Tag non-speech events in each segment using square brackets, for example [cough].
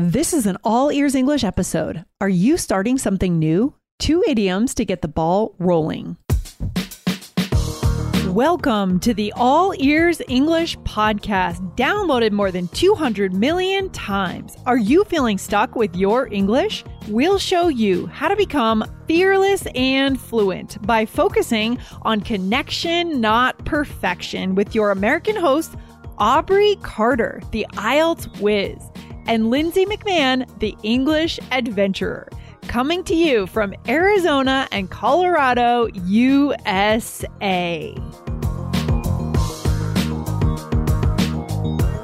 This is an all ears English episode. Are you starting something new? Two idioms to get the ball rolling. Welcome to the All Ears English podcast, downloaded more than 200 million times. Are you feeling stuck with your English? We'll show you how to become fearless and fluent by focusing on connection, not perfection, with your American host, Aubrey Carter, the IELTS whiz, and Lindsay McMahon, the English adventurer coming to you from Arizona and Colorado, USA.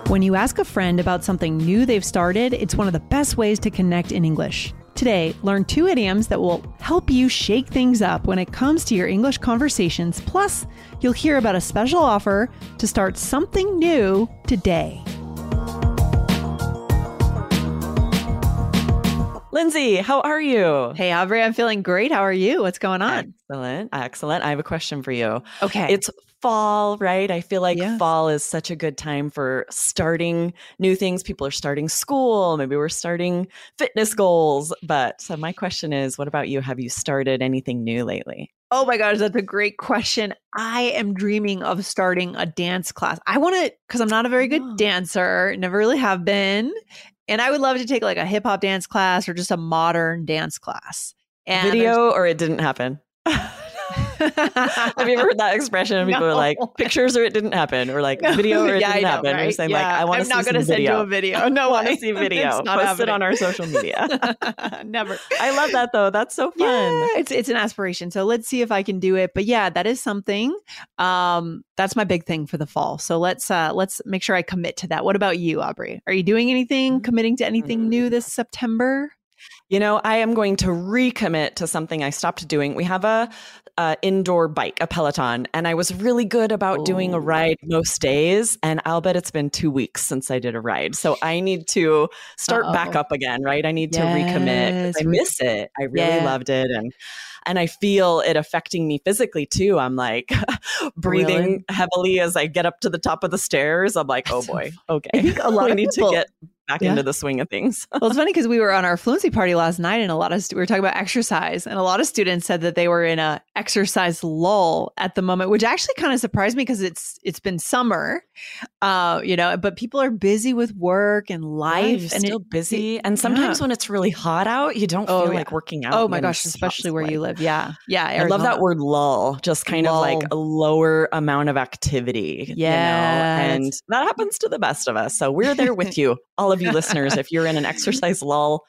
When you ask a friend about something new they've started, it's one of the best ways to connect in English. Today, learn two idioms that will help you shake things up when it comes to your English conversations. Plus, you'll hear about a special offer to start something new today. Lindsay, how are you? Hey, Aubrey, I'm feeling great. How are you? What's going on? Excellent. Excellent. I have a question for you. Okay. It's fall, right? I feel like Yes. fall is such a good time for starting new things. People are starting school, maybe we're starting fitness mm-hmm. goals. But so my question is, what about you? Have you started anything new lately? Oh my gosh, that's a great question. I am dreaming of starting a dance class. I want to, because I'm not a very good Oh. dancer, never really have been. And I would love to take like a hip hop dance class or just a modern dance class. And Video or it didn't happen? [laughs] [laughs] Have you ever heard that expression? People are like, pictures or it didn't happen, or like video or it Yeah, didn't know, happen. You're right? saying like, Yeah. I want to I'm see not gonna send you video. a video. [laughs] No, I want to see [laughs] video. Post it on our social media. Never. I love that though. That's so fun. Yeah, it's it's an aspiration. So let's see if I can do it. But yeah, that is something. Um, that's my big thing for the fall. So let's uh let's make sure I commit to that. What about you, Aubrey? Are you doing anything, committing to anything new this September? You know, I am going to recommit to something I stopped doing. We have a, uh indoor bike, a Peloton, and I was really good about doing a Oh. ride most days. And I'll bet it's been two weeks since I did a ride, so I need to start back Uh-oh. up again. Right? I need to recommit. I miss it. I really Yeah. loved it, and and I feel it affecting me physically too. I'm like [laughs] breathing Really? heavily as I get up to the top of the stairs. I'm like, oh boy, I okay. think a lot [laughs] I need people- to get back Yeah. into the swing of things. [laughs] Well, it's funny because we were on our fluency party last night, and a lot of stu- we were talking about exercise, and a lot of students said that they were in a exercise lull at the moment, which actually kind of surprised me because it's it's been summer, uh, you know, but people are busy with work and life, you're and it- still busy. and sometimes when it's really hot out, you don't Oh, feel yeah. like working out. oh my gosh, especially where you live, yeah, yeah. I love that word lull, just kind of like a lower amount of activity. you know? And that happens to the best of us. So we're there with [laughs] you, all of you listeners. If you're in an exercise lull,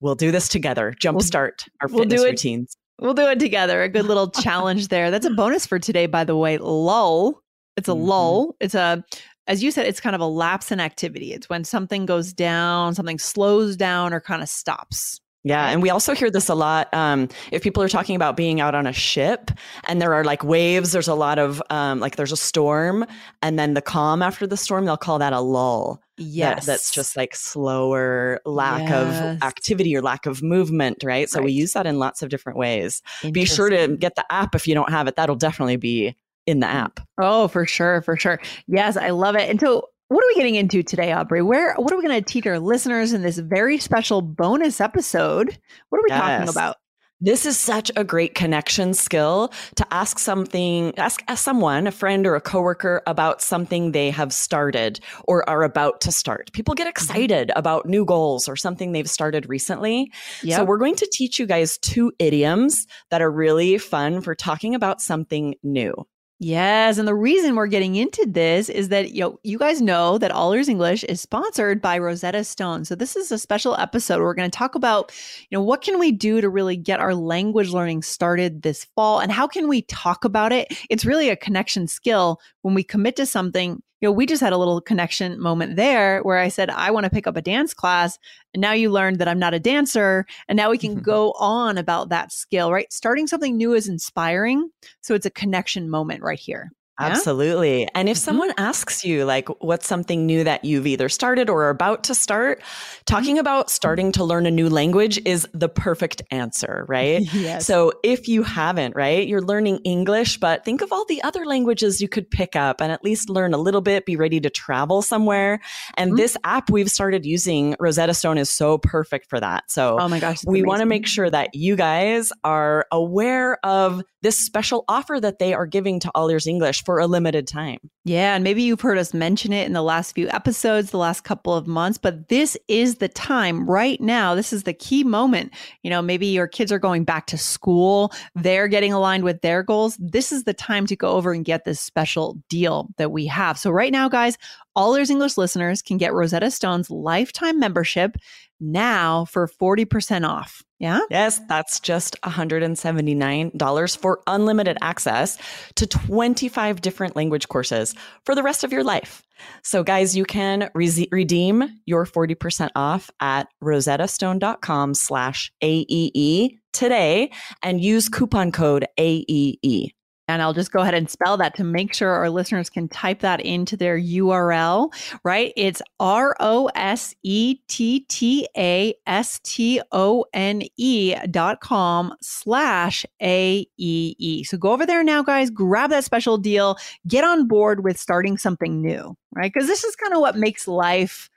we'll do this together. Jumpstart our we'll do fitness it routines. We'll do it together. A good little challenge there. That's a [laughs] bonus for today, by the way. Lull. It's a Mhm. lull. It's a, as you said, it's kind of a lapse in activity. It's when something goes down, something slows down or kind of stops. Yeah, and we also hear this a lot. Um, if people are talking about being out on a ship and there are like waves, there's a lot of um, like there's a storm, and then the calm after the storm, they'll call that a lull. that- Yes. that's just like slower lack Yes. of activity or lack of movement, right? So we use that in lots of different ways. Be sure to get the app if you don't have it. That'll definitely be in the app. Oh, for sure, for sure. Yes, I love it. And so, what are we getting into today, Aubrey? Where what are we going to teach our listeners in this very special bonus episode? What are we talking about? This is such a great connection skill to ask something, ask, someone, a friend or a coworker about something they have started or are about to start. People Mm-hmm. get excited about new goals or something they've started recently. So we're going to teach you guys two idioms that are really fun for talking about something new. Yes, and the reason we're getting into this is that you know, you guys know that All Ears English is sponsored by Rosetta Stone. So this is a special episode. We're going to talk about, you know, what can we do to really get our language learning started this fall and how can we talk about it? It's really a connection skill when we commit to something. You know, we just had a little connection moment there where I said I want to pick up a dance class and now you learned that I'm not a dancer and now we can [laughs] go on about that skill, right? Starting something new is inspiring. So it's a connection moment right here. Absolutely. And if mm-hmm. someone asks you, like, what's something new that you've either started or are about to start, talking about starting to learn a new language is the perfect answer, right? [laughs] Yes. So if you haven't, right, you're learning English, but think of all the other languages you could pick up and at least learn a little bit, be ready to travel somewhere. And mm-hmm. this app we've started using, Rosetta Stone, is so perfect for that. So, oh my gosh, we want to make sure that you guys are aware of this special offer that they are giving to All Ears English for a limited time. Yeah, and maybe you've heard us mention it in the last few episodes, the last couple of months, but this is the time right now. This is the key moment. You know, maybe your kids are going back to school, they're getting aligned with their goals. This is the time to go over and get this special deal that we have. So, right now, guys, all Ears English listeners can get Rosetta Stone's lifetime membership now for 40% off. Yeah. Yes, that's just $179 for unlimited access to 25 different language courses for the rest of your life. So, guys, you can re- redeem your 40% off at rosettastone.com slash AEE today and use coupon code AEE. And I'll just go ahead and spell that to make sure our listeners can type that into their URL, right? It's R O S E T T A S T O N E dot com slash A E E. So go over there now, guys, grab that special deal, get on board with starting something new, right? Because this is kind of what makes life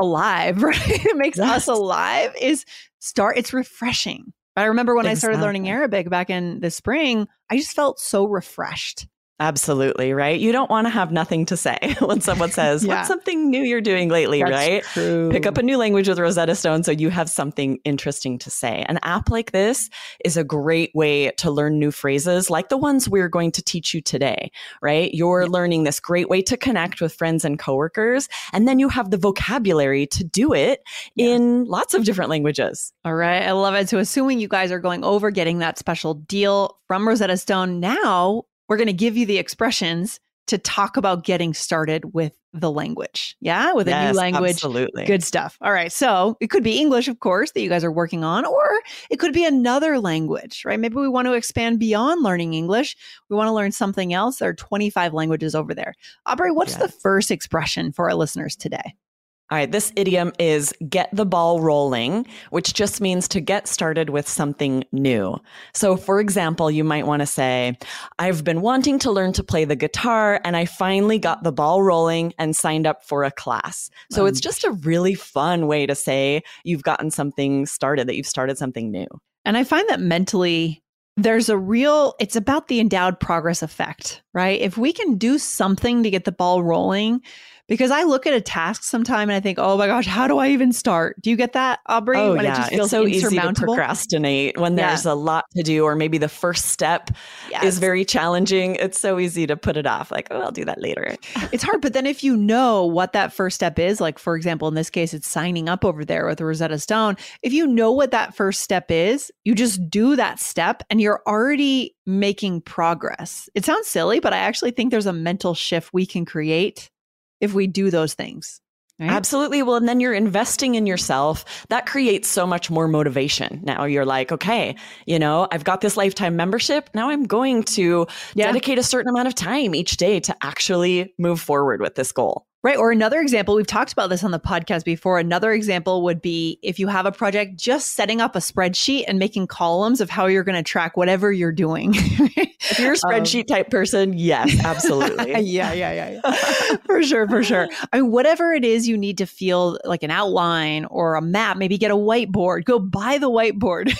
alive, [laughs] right? it makes us alive is start, it's refreshing but I remember when exactly. I started learning Arabic back in the spring, I just felt so refreshed. Absolutely, right? You don't want to have nothing to say [laughs] when someone says, yeah. What's something new you're doing lately, That's right? True. Pick up a new language with Rosetta Stone so you have something interesting to say. An app like this is a great way to learn new phrases like the ones we're going to teach you today, right? You're yeah. learning this great way to connect with friends and coworkers, and then you have the vocabulary to do it yeah. in lots of different languages. All right, I love it. So, assuming you guys are going over getting that special deal from Rosetta Stone, now we're going to give you the expressions to talk about getting started with the language. Yeah, with yes, a new language. Absolutely. Good stuff. All right. So it could be English, of course, that you guys are working on, or it could be another language, right? Maybe we want to expand beyond learning English. We want to learn something else. There are 25 languages over there. Aubrey, what's yes. the first expression for our listeners today? All right, this idiom is get the ball rolling, which just means to get started with something new. So, for example, you might want to say, I've been wanting to learn to play the guitar and I finally got the ball rolling and signed up for a class. So, um, it's just a really fun way to say you've gotten something started, that you've started something new. And I find that mentally, there's a real, it's about the endowed progress effect, right? If we can do something to get the ball rolling, because I look at a task sometime and I think, oh my gosh, how do I even start? Do you get that, Aubrey? Oh, when yeah. it just feels it's so easy to procrastinate when yeah. there's a lot to do, or maybe the first step yes. is very challenging. It's so easy to put it off, like, oh, I'll do that later. it's hard. But then if you know what that first step is, like, for example, in this case, it's signing up over there with the Rosetta Stone. If you know what that first step is, you just do that step and you're already making progress. It sounds silly, but I actually think there's a mental shift we can create if we do those things. Right? Absolutely. Well, and then you're investing in yourself. That creates so much more motivation. Now you're like, okay, you know, I've got this lifetime membership. Now I'm going to yeah. dedicate a certain amount of time each day to actually move forward with this goal. Right. Or another example, we've talked about this on the podcast before. Another example would be if you have a project, just setting up a spreadsheet and making columns of how you're going to track whatever you're doing. [laughs] if you're a spreadsheet um, type person, yes, [laughs] absolutely. yeah, yeah, yeah, yeah. [laughs] for sure, for sure. I mean, whatever it is you need to feel like an outline or a map, maybe get a whiteboard, go buy the whiteboard,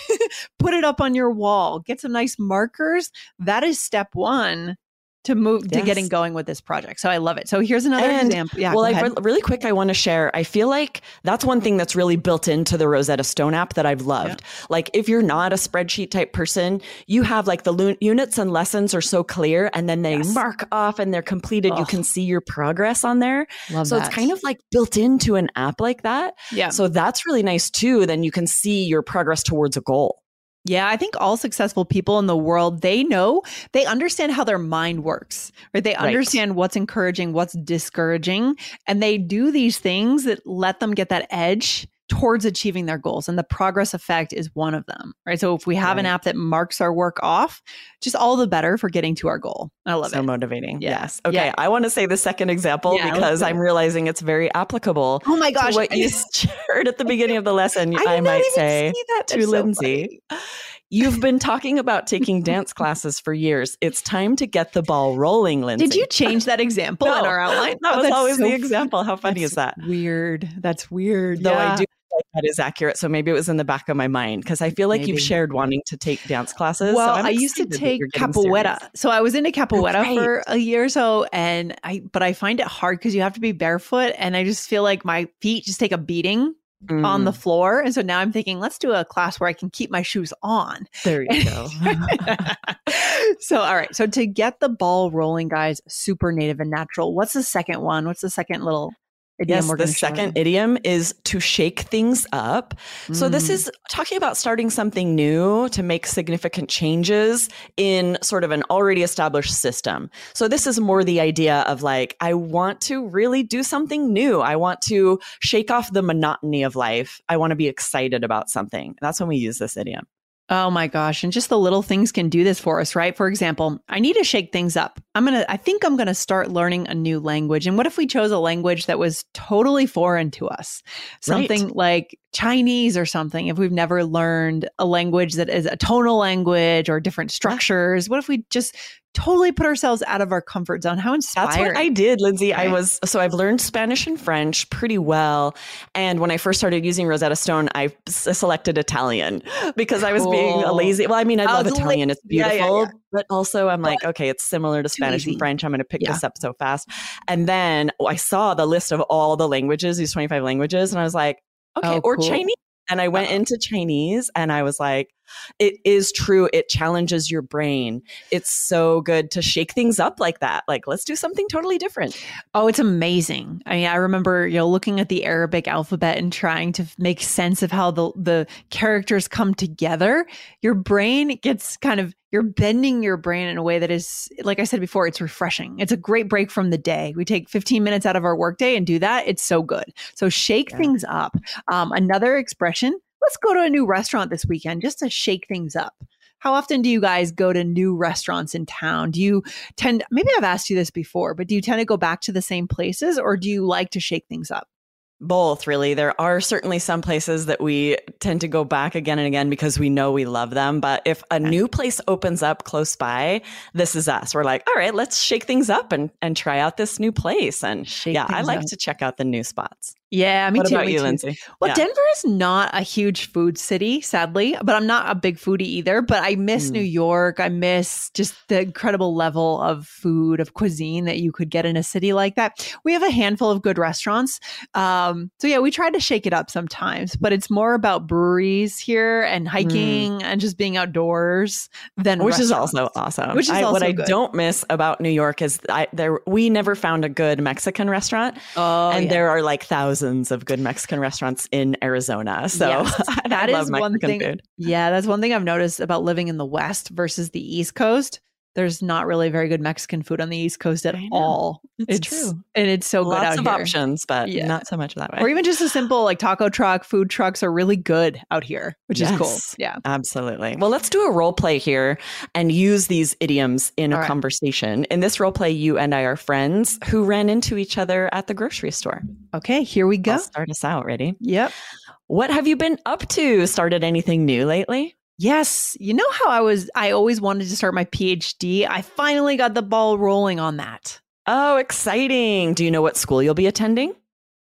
put it up on your wall, get some nice markers. That is step one to move yes. to getting going with this project. So I love it. So here's another and, example. Yeah. Well, I really quick, I want to share. I feel like that's one thing that's really built into the Rosetta Stone app that I've loved. Yeah. Like if you're not a spreadsheet type person, you have like the lo- units and lessons are so clear, and then they yes. mark off and they're completed. You can see your progress on there. Love so that. it's kind of like built into an app like that. Yeah. So that's really nice too. Then you can see your progress towards a goal. Yeah, I think all successful people in the world, they know, they understand how their mind works, right? They understand right. what's encouraging, what's discouraging, and they do these things that let them get that edge towards achieving their goals. And the progress effect is one of them, right? So if we have an app that marks our work off, just all the better for getting to our goal. I love so it. So motivating. Yeah. Yes. Okay. Yeah. I want to say the second example Yeah, because I'm realizing it's very applicable Oh my to gosh. what you [laughs] shared at the beginning of the lesson. I, I, might say that. to so Lindsay. You've been [laughs] talking about taking dance classes for years. It's time to get the ball rolling, Lindsay. Did you change that [laughs] example in our outline? That Oh, was always so the example. How funny is that? Weird. That's weird. Though yeah. I do like that is accurate. So maybe it was in the back of my mind because I feel like Maybe. you've shared wanting to take dance classes. Well, I'm I used to take capoeira. serious. So I was into capoeira right. for a year or so and I but I find it hard because you have to be barefoot and I just feel like my feet just take a beating on the Mm, floor. And so now I'm thinking, let's do a class where I can keep my shoes on. there you go. [laughs] so all right. So to get the ball rolling, guys, super native and natural. What's the second one? What's the second little Yes, the second idiom is to shake things up. So this Mm. is talking about starting something new to make significant changes in sort of an already established system. So this is more the idea of like I want to really do something new. I want to shake off the monotony of life. I want to be excited about something. That's when we use this idiom. Oh my gosh. And just the little things can do this for us, right? For example, I need to shake things up. I'm going to, I think I'm going to start learning a new language. And what if we chose a language that was totally foreign to us? Something like Chinese or something. If we've never learned a language that is a tonal language or different structures, what if we just totally put ourselves out of our comfort zone? How inspiring. That's what I did, Lindsay. I was so I've learned Spanish and French pretty well. And when I first started using Rosetta Stone, I selected Italian because I was being a lazy. Well, I mean, I Oh, love Italian; it's Yeah, yeah, beautiful. yeah. But also, I'm like, okay, it's similar to Spanish easy. and French. I'm going to pick Yeah. this up so fast. And then I saw the list of all the languages, these 25 languages, and I was like, okay, Oh, or cool. Chinese. And I went Uh-oh. into Chinese, and I was like, it is true. It challenges your brain. It's so good to shake things up like that. Like, let's do something totally different. Oh, it's amazing. I mean, I remember, you know, looking at the Arabic alphabet and trying to make sense of how the the characters come together. Your brain gets kind of you're bending your brain in a way that is like I said before, it's refreshing. It's a great break from the day. We take 15 minutes out of our workday and do that. It's so good. So shake Yeah. things up. Um, another expression, let's go to a new restaurant this weekend just to shake things up. How often do you guys go to new restaurants in town? Do you tend, maybe I've asked you this before, but do you tend to go back to the same places or do you like to shake things up? Both, really. There are certainly some places that we tend to go back again and again because we know we love them. But if a new place opens up close by, this is us. We're like, all right, let's shake things up and, and try out this new place. And Shake yeah, I like up. to check out the new spots. Yeah, me what too. about me you, too. Lindsay? Well, Yeah. Denver is not a huge food city, sadly, but I'm not a big foodie either. But I miss Mm. New York. I miss just the incredible level of food, of cuisine that you could get in a city like that. We have a handful of good restaurants. Um, so, yeah, we try to shake it up sometimes, but it's more about breweries here and hiking and just being outdoors than Which is also awesome. Which is I, what also I good. don't miss about New York is I there we never found a good Mexican restaurant, Oh, and yeah. there are like thousands of good Mexican restaurants in Arizona. So Yes, [laughs] that is one thing. food. Yeah, that's one thing I've noticed about living in the West versus the East Coast. There's not really very good Mexican food on the East Coast at all. It's, true. and it's so good Lots of here. options, but Yeah. not so much that way. Or even just a simple like taco truck, food trucks are really good out here, which is cool. Yeah. Absolutely. Well, let's do a role play here and use these idioms in a All right. conversation. In this role play, you and I are friends who ran into each other at the grocery store. Okay, here we go. I'll start us out. Ready? Yep. What have you been up to? Started anything new lately? Yes. You know how I was I always wanted to start my PhD. I finally got the ball rolling on that. Oh, exciting. Do you know what school you'll be attending?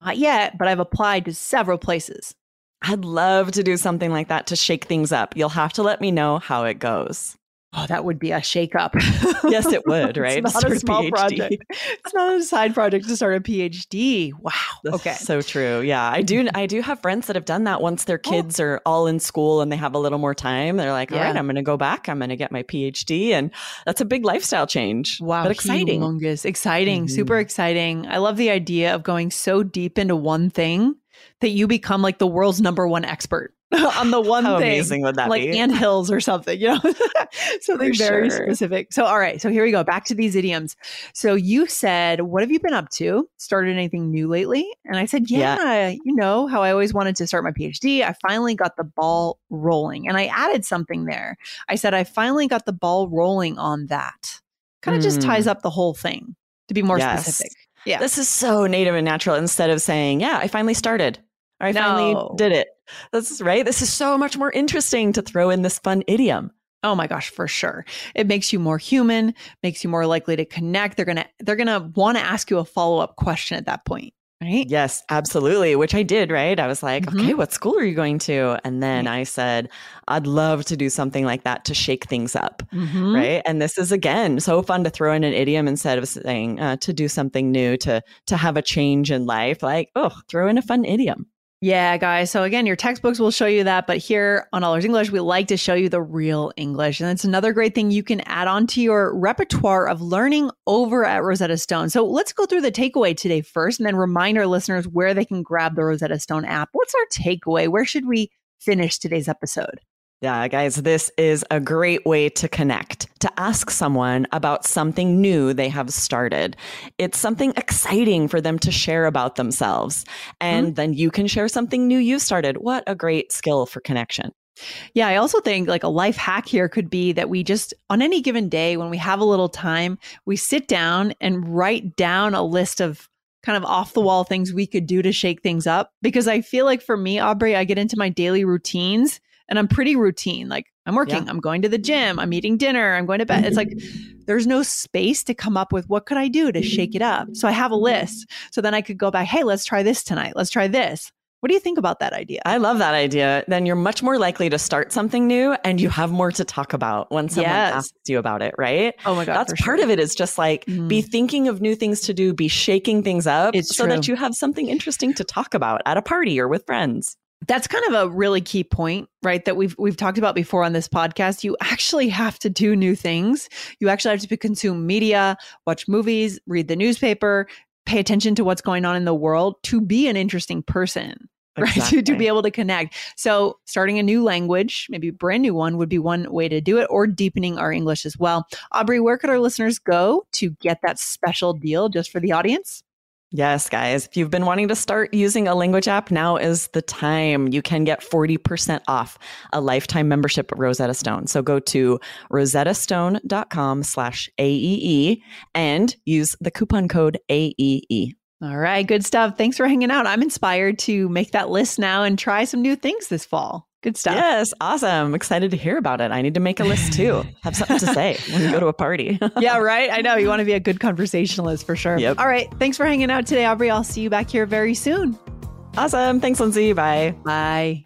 Not yet, but I've applied to several places. I'd love to do something like that to shake things up. You'll have to let me know how it goes. Oh, that would be a shakeup. [laughs] Yes, it would, [laughs] right? It's not a small PhD. project. It's not a side project to start a PhD. Wow. That's okay. so true. Yeah, I do. I do have friends that have done that once their Oh. kids are all in school and they have a little more time. They're like, all right, Yeah. I'm going to go back. I'm going to get my PhD, and that's a big lifestyle change. Wow. but exciting. Humongous. Exciting. Mhm. Super exciting. I love the idea of going so deep into one thing that you become like the world's number one expert. [laughs] on the one How thing. amazing would that like be? ant hills or something, you know, [laughs] something For very sure. specific. So, all right. So here we go. Back to these idioms. So you said, what have you been up to? Started anything new lately? And I said, yeah, Yeah. you know how I always wanted to start my PhD. I finally got the ball rolling and I added something there. I said, I finally got the ball rolling on that. Kind of just Mm. ties up the whole thing to be more Yes. specific. Yeah. This is so native and natural instead of saying, yeah, I finally started. I No. finally did it. That's right. This is so much more interesting to throw in this fun idiom. Oh my gosh, for sure. It makes you more human, makes you more likely to connect. They're going to they're going to want to ask you a follow-up question at that point, right? Yes, absolutely. Which I did, right? I was like, Mhm. okay, what school are you going to? And then I said, I'd love to do something like that to shake things up. Mhm. Right. And this is again so fun to throw in an idiom instead of saying uh, to do something new, to to have a change in life. Like, oh, throw in a fun idiom. Yeah, guys. So again, your textbooks will show you that, but here on All Ears English, we like to show you the real English. And it's another great thing you can add on to your repertoire of learning over at Rosetta Stone. So let's go through the takeaway today first and then remind our listeners where they can grab the Rosetta Stone app. What's our takeaway? Where should we finish today's episode? Yeah, guys, this is a great way to connect, to ask someone about something new they have started. It's something exciting for them to share about themselves. And mm-hmm. then you can share something new you started. What a great skill for connection. Yeah, I also think like a life hack here could be that we just, on any given day, when we have a little time, we sit down and write down a list of kind of off the wall things we could do to shake things up. Because I feel like for me, Aubrey, I get into my daily routines and I'm pretty routine. Like I'm working, Yeah. I'm going to the gym, I'm eating dinner, I'm going to bed. It's like mm-hmm. there's no space to come up with what could I do to shake it up. So I have a list. So then I could go back, hey, let's try this tonight. Let's try this. What do you think about that idea? I love that idea. Then you're much more likely to start something new and you have more to talk about when someone Yes. asks you about it, right? Oh my God. That's part of it is just like be mm-hmm. thinking of new things to do, be shaking things up It's so that you have something interesting to talk about at a party or with friends. That's kind of a really key point right that we've we've talked about before on this podcast. You actually have to do new things. You actually have to consume media watch movies read the newspaper pay attention to what's going on in the world to be an interesting person [laughs] right to, to be able to connect. So starting a new language maybe a brand new one would be one way to do it or deepening our english as well. Aubrey where could our listeners go to get that special deal just for the audience Yes, guys. If you've been wanting to start using a language app, now is the time. You can get 40% off a lifetime membership at Rosetta Stone. So go to rosettastone.com slash AEE and use the coupon code AEE. All right, good stuff. Thanks for hanging out. I'm inspired to make that list now and try some new things this fall. Good stuff. Yes, awesome. Excited to hear about it. I need to make a list too. [laughs] Have something to say when we go to a party. [laughs] yeah, right. I know you want to be a good conversationalist for sure. Yep. All right. Thanks for hanging out today, Aubrey. I'll see you back here very soon. awesome. Thanks, Lindsay. Bye. Bye.